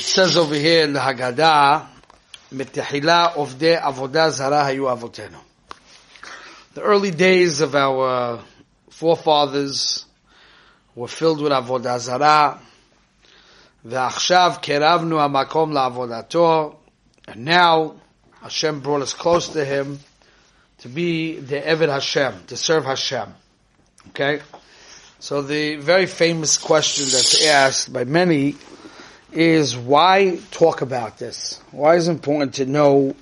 It says over here in the Haggadah, Metehila Ovde Avodah Zara Hayu Avotenu. The early days of our forefathers were filled with Avodah Zara. Ve'achshav keravnu hamakom la'avodato. And now, Hashem brought us close to Him to be the Eved Hashem, to serve Hashem. Okay? So the very famous question that's asked by many is why talk about this? Why is it important to know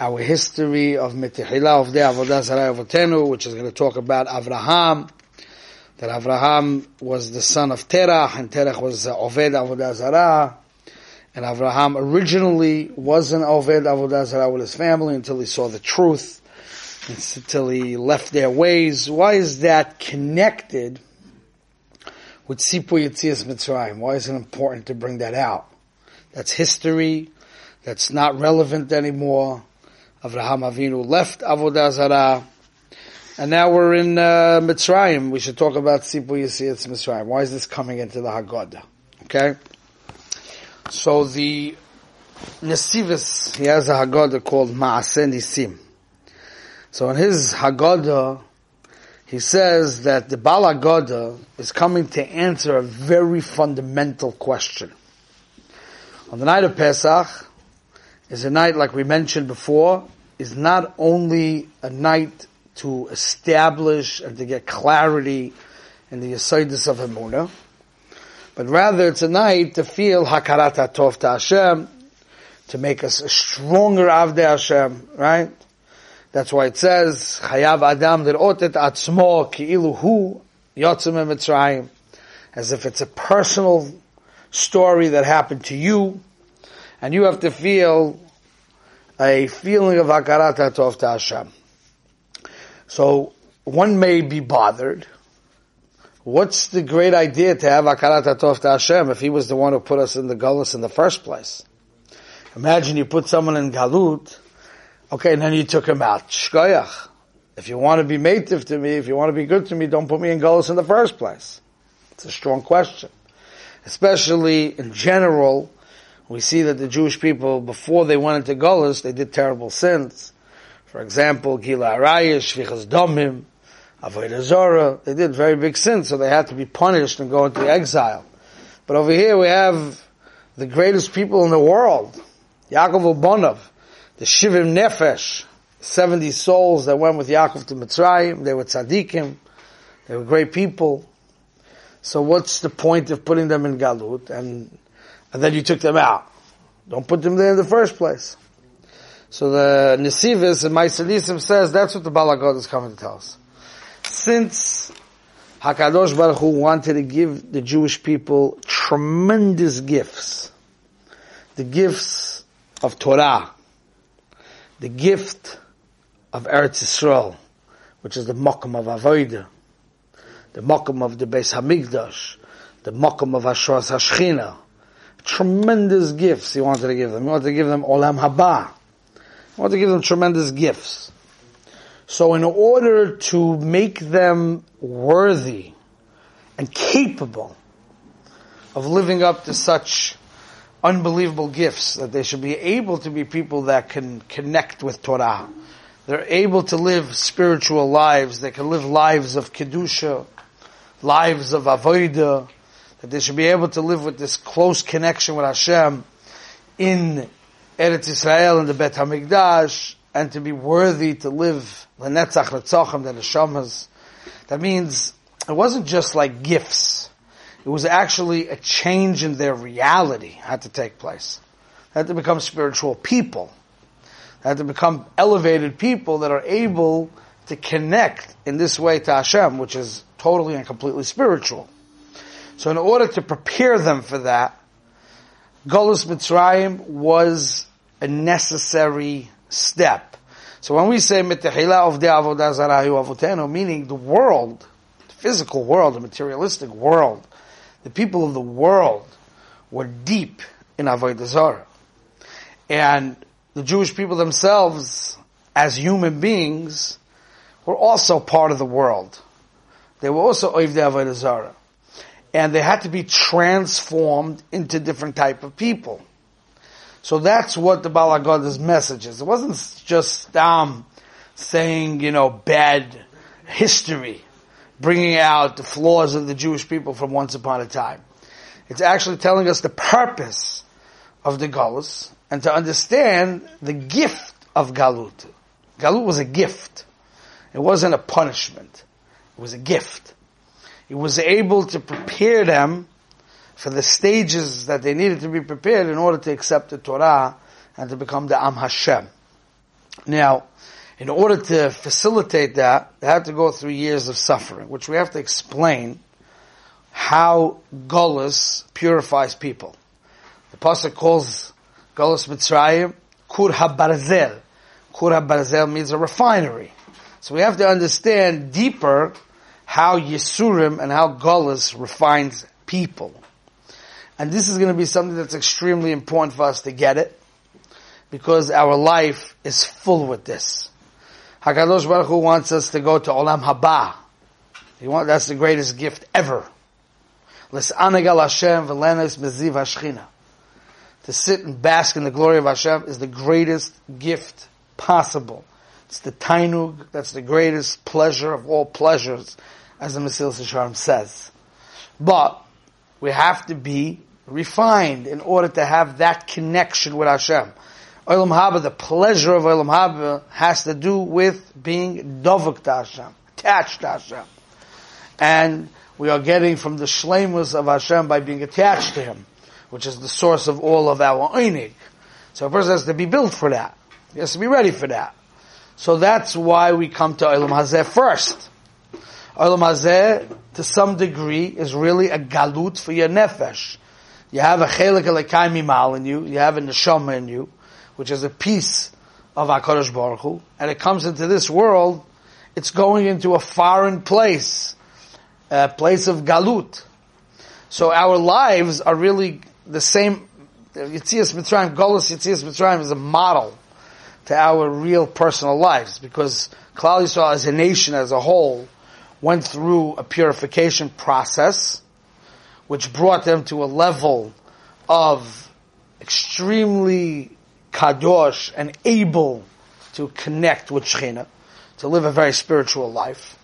our history of Metihila of the Avodah which is going to talk about Avraham, that Avraham was the son of Terach, and Terach was Oved Avodah and Avraham originally wasn't Oved Avodah Zarah with his family until he saw the truth, until he left their ways. Why is that connected with Sipu Yitzias Mitzrayim? Why is it important to bring that out? That's history. That's not relevant anymore. Avraham Avinu left Avodah Zarah. And now we're in uh, Mitzrayim. We should talk about Sipu Yitzias Mitzrayim. Why is this coming into the Haggadah? Okay? So the Nesivis, he has a Haggadah called Ma'aseh Nisim. So in his Haggadah, he says that the Balagoda is coming to answer a very fundamental question. On the night of Pesach is a night, like we mentioned before, is not only a night to establish and to get clarity in the Yesodis of Emunah, but rather it's a night to feel Hakarat Tov to Hashem, to make us a stronger Avdei Hashem, right? That's why it says, Chayav Adam otet atzmo ki'ilu hu yotzim Mitzrayim. As if it's a personal story that happened to you, and you have to feel a feeling of Hakarat Tov to Hashem. So, one may be bothered. What's the great idea to have Hakarat Tov to Hashem if He was the one who put us in the Gullus in the first place? Imagine you put someone in Galut, Okay, and then you took him out. Shkoyach. If you want to be mative to me, if you want to be good to me, don't put me in Golos in the first place. It's a strong question. Especially in general, we see that the Jewish people, before they went into Golos, they did terrible sins. For example, Gila Arayah, Shvichas Domim, Avodah Zorah, they did very big sins, so they had to be punished and go into exile. But over here we have the greatest people in the world, Yaakov Ubonov, the Shivim Nefesh, 70 souls that went with Yaakov to Mitzrayim, they were tzaddikim, they were great people. So what's the point of putting them in Galut and, and then you took them out? Don't put them there in the first place. So the Nesivis and Ma'aseh Nisim says that's what the Balagod is coming to tell us. Since Hakadosh Baruch Hu wanted to give the Jewish people tremendous gifts, the gifts of Torah, the gift of Eretz Yisrael, which is the Mokum of Avodah, the Mokum of the Beis Hamikdash, the Mokum of Ashras Hashchina. Tremendous gifts he wanted to give them. He wanted to give them Olam Haba. He wanted to give them tremendous gifts. So in order to make them worthy and capable of living up to such unbelievable gifts, that they should be able to be people that can connect with Torah. They're able to live spiritual lives. They can live lives of Kedusha, lives of Avodah, that they should be able to live with this close connection with Hashem in Eretz Israel and the Bet HaMikdash, and to be worthy to live Lenetzach Letzochem, the Neshamas. That means it wasn't just like gifts. It was actually a change in their reality had to take place. They had to become spiritual people. They had to become elevated people that are able to connect in this way to Hashem, which is totally and completely spiritual. So in order to prepare them for that, Golus Mitzrayim was a necessary step. So when we say Mitahila of the Avodah Zarahu Avotenu, meaning the world, the physical world, the materialistic world, the people of the world were deep in Avodah Zarah. And the Jewish people themselves, as human beings, were also part of the world. They were also Avodah Zarah. and they had to be transformed into different type of people. So that's what the Baal HaGada's message is. It wasn't just um, saying, you know, bad history, bringing out the flaws of the Jewish people from once upon a time. It's actually telling us the purpose of the Galus and to understand the gift of Galut. Galut was a gift. It wasn't a punishment. It was a gift. It was able to prepare them for the stages that they needed to be prepared in order to accept the Torah and to become the Am Hashem. Now, in order to facilitate that, they had to go through years of suffering, which we have to explain how Golas purifies people. The Pasuk calls Golas Mitzrayim Kur HaBarzel. Kur HaBarzel means a refinery. So we have to understand deeper how Yisurim and how Golas refines people. And this is going to be something that's extremely important for us to get it, because our life is full with this. Hakadosh Baruch Hu wants us to go to Olam Haba. He that's the greatest gift ever. To sit and bask in the glory of Hashem is the greatest gift possible. It's the tainug, that's the greatest pleasure of all pleasures, as the Mesilas Yesharim says. But, we have to be refined in order to have that connection with Hashem. Olam Haba, the pleasure of Olam Haba has to do with being dovuk to Hashem, attached to Hashem. And we are getting from the shlemus of Hashem by being attached to Him, which is the source of all of our oinig. So a person has to be built for that. He has to be ready for that. So that's why we come to Olam Hazeh first. Olam Hazeh, to some degree, is really a galut for your nefesh. You have a chelik alekai mimal in you, you have a neshama in you, which is a piece of HaKadosh Baruch Hu, and it comes into this world, it's going into a foreign place, a place of galut. So our lives are really the same, Yitzias Mitzrayim, Golos Yitzias Mitzrayim is a model to our real personal lives, because Klal Yisrael as a nation as a whole, went through a purification process, which brought them to a level of extremely kadosh and able to connect with Shekhinah, to live a very spiritual life,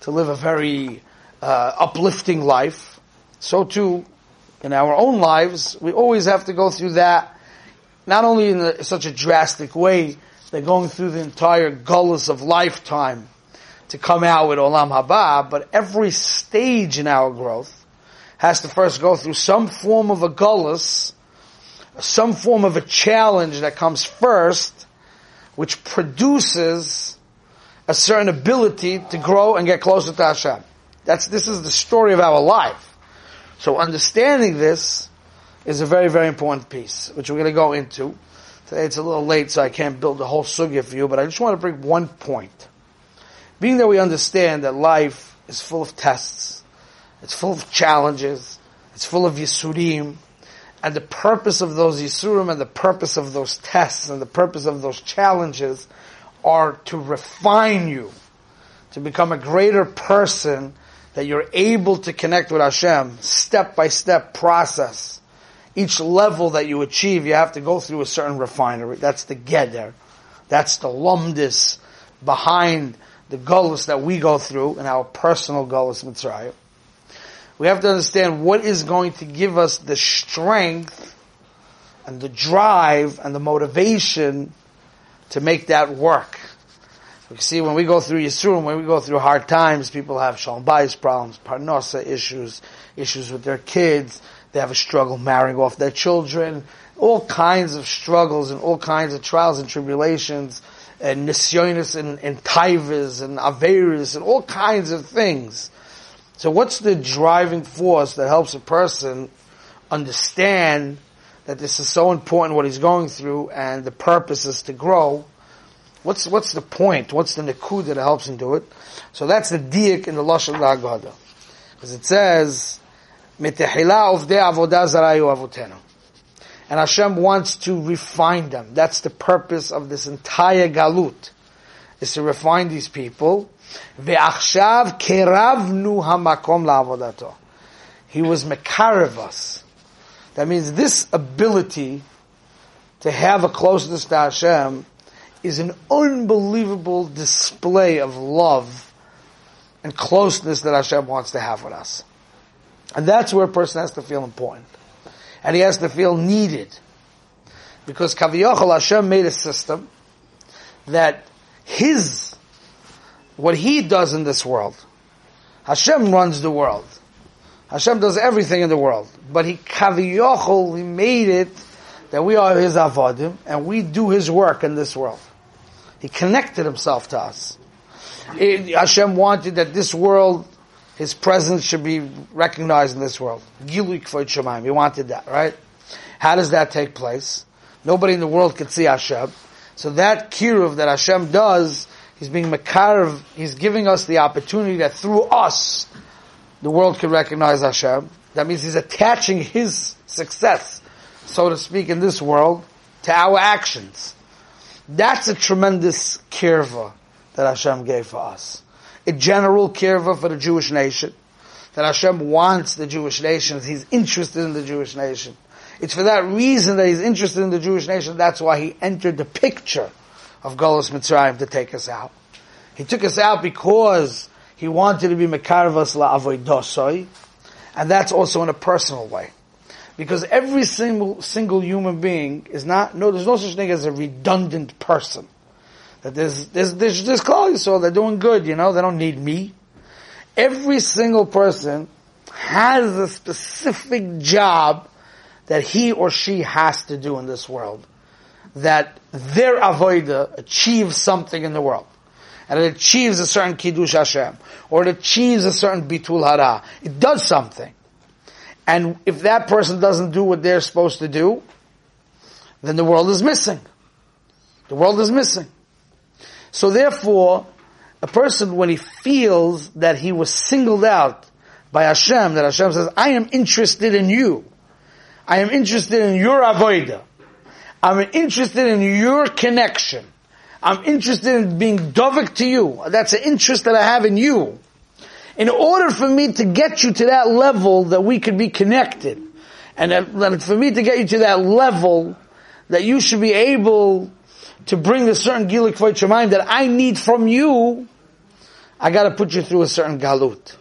to live a very uh, uplifting life. So too, in our own lives, we always have to go through that, not only in a, such a drastic way, they're going through the entire gullus of lifetime, to come out with Olam Haba, but every stage in our growth has to first go through some form of a gullus, some form of a challenge that comes first, which produces a certain ability to grow and get closer to Hashem. That's, this is the story of our life. So understanding this is a very, very important piece, which we're going to go into. Today it's a little late, so I can't build the whole sugya for you, but I just want to bring one point. Being that we understand that life is full of tests, it's full of challenges, it's full of yisurim, and the purpose of those yisurim and the purpose of those tests and the purpose of those challenges are to refine you, to become a greater person that you're able to connect with Hashem, step by step process. Each level that you achieve, you have to go through a certain refinery. That's the geder. That's the lumdis behind the gullus that we go through in our personal gullus Mitzrayim. We have to understand what is going to give us the strength and the drive and the motivation to make that work. We see when we go through Yisurim, when we go through hard times, people have shalom bayis problems, parnasa issues, issues with their kids, they have a struggle marrying off their children, all kinds of struggles and all kinds of trials and tribulations and nisyonis and, and taivas and averis and all kinds of things. So what's the driving force that helps a person understand that this is so important what he's going through and the purpose is to grow? What's, what's the point? What's the nikud that helps him do it? So that's the diak in the Lashon Lagada. Because it says, Metehila of de avotenu and Hashem wants to refine them. That's the purpose of this entire galut, is to refine these people. He was Mekarev us. That means this ability to have a closeness to Hashem is an unbelievable display of love and closeness that Hashem wants to have with us. And that's where a person has to feel important. And he has to feel needed. Because Kaviyachal Hashem made a system that his, what he does in this world, Hashem runs the world. Hashem does everything in the world. But he Kaviyachal, he made it that we are his avodim and we do his work in this world. He connected himself to us. It, Hashem wanted that this world, his presence should be recognized in this world. Gilui Kvoit Shemaim. He wanted that, right? How does that take place? Nobody in the world can see Hashem. So that kiruv that Hashem does, he's being makarv, he's giving us the opportunity that through us, the world can recognize Hashem. That means he's attaching his success so to speak, in this world to our actions. That's a tremendous kirva that Hashem gave for us. A general kirva for the Jewish nation. That Hashem wants the Jewish nation. He's interested in the Jewish nation. It's for that reason that He's interested in the Jewish nation. That's why He entered the picture of Golos Mitzrayim to take us out. He took us out because He wanted to be Mekarvas la'avoidosoi, and that's also in a personal way. Because every single, single human being is not, no, there's no such thing as a redundant person. That there's, there's, there's, there's Klal so they're doing good, you know, they don't need me. Every single person has a specific job that he or she has to do in this world. That their avoida achieves something in the world. And it achieves a certain kiddush Hashem. Or it achieves a certain bitul hara. It does something. And if that person doesn't do what they're supposed to do, then the world is missing. The world is missing. So therefore, a person when he feels that he was singled out by Hashem, that Hashem says, I am interested in you. I am interested in your avoida. I'm interested in your connection. I'm interested in being dovik to you. That's an interest that I have in you in order for me to get you to that level that we could be connected, and that, for me to get you to that level that you should be able to bring a certain gilik mind that I need from you, I got to put you through a certain galut.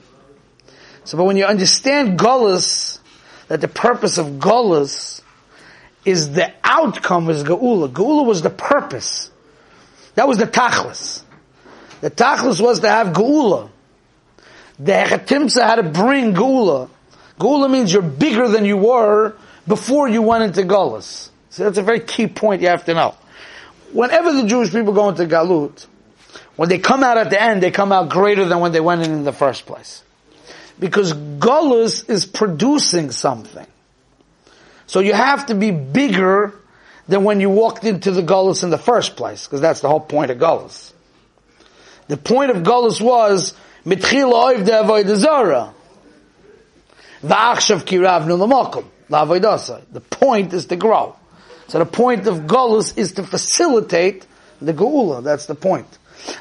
So, but when you understand gullus, that the purpose of gullus is the outcome is geula. Geula was the purpose. That was the tachlis. The tachlis was to have geula. The Hechatimsa had to bring Gula. Gula means you're bigger than you were before you went into Gullus. So that's a very key point you have to know. Whenever the Jewish people go into Galut, when they come out at the end, they come out greater than when they went in in the first place. Because Gullus is producing something. So you have to be bigger than when you walked into the Gullus in the first place, because that's the whole point of Gullus. The point of Gullus was Mitchil oiv de avoid zara. The point is to grow. So the point of Golus is to facilitate the Geula. That's the point.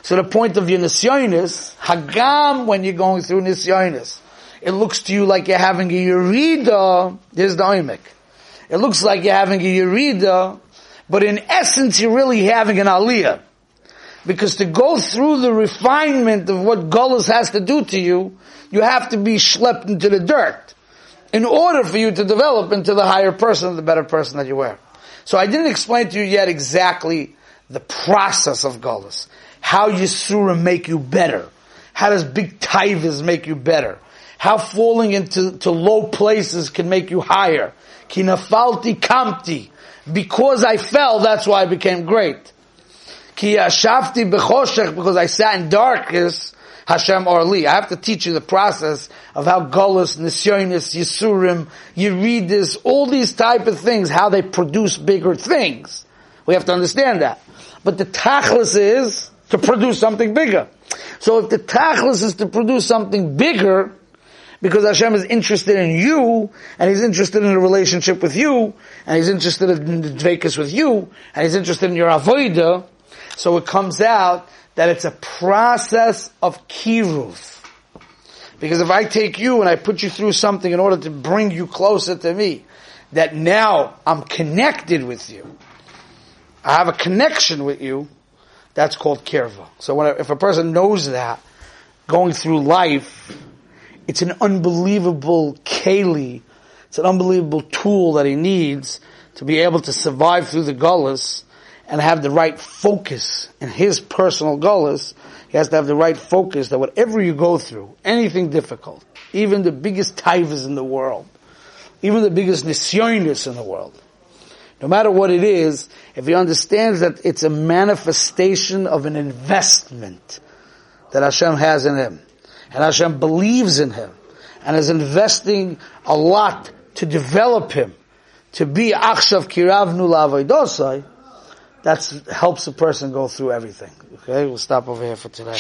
So the point of your Nisyonis, Hagam, when you're going through Nisyonis, it looks to you like you're having a Yerida, there's the Oimik. It looks like you're having a Yerida, but in essence you're really having an Aliyah. Because to go through the refinement of what Golas has to do to you, you have to be schlepped into the dirt in order for you to develop into the higher person, the better person that you were. So I didn't explain to you yet exactly the process of Golas. How Yisurim make you better. How does big taivas make you better? How falling into to low places can make you higher. Kinafalti kamti. Because I fell, that's why I became great. Ki yashavti b'choshech, because I sat in darkness, Hashem Orli. I have to teach you the process of how Golas, Nisyonis, Yisurim, you read this, all these type of things, how they produce bigger things. We have to understand that. But the tachlis is to produce something bigger. So if the tachlis is to produce something bigger, because Hashem is interested in you, and He's interested in a relationship with you, and He's interested in the dvekas with you, and He's interested in your avodah, so it comes out that it's a process of kiruv. Because if I take you and I put you through something in order to bring you closer to me, that now I'm connected with you, I have a connection with you, that's called kirva. So when, if a person knows that, going through life, it's an unbelievable keli, it's an unbelievable tool that he needs to be able to survive through the gullus and have the right focus in his personal gullus. He has to have the right focus that whatever you go through, anything difficult, even the biggest taivas in the world, even the biggest nisyonis in the world, no matter what it is, if he understands that it's a manifestation of an investment that Hashem has in him, and Hashem believes in him, and is investing a lot to develop him, to be achshav kiravnu la'avaydosai, that helps a person go through everything. Okay, we'll stop over here for today.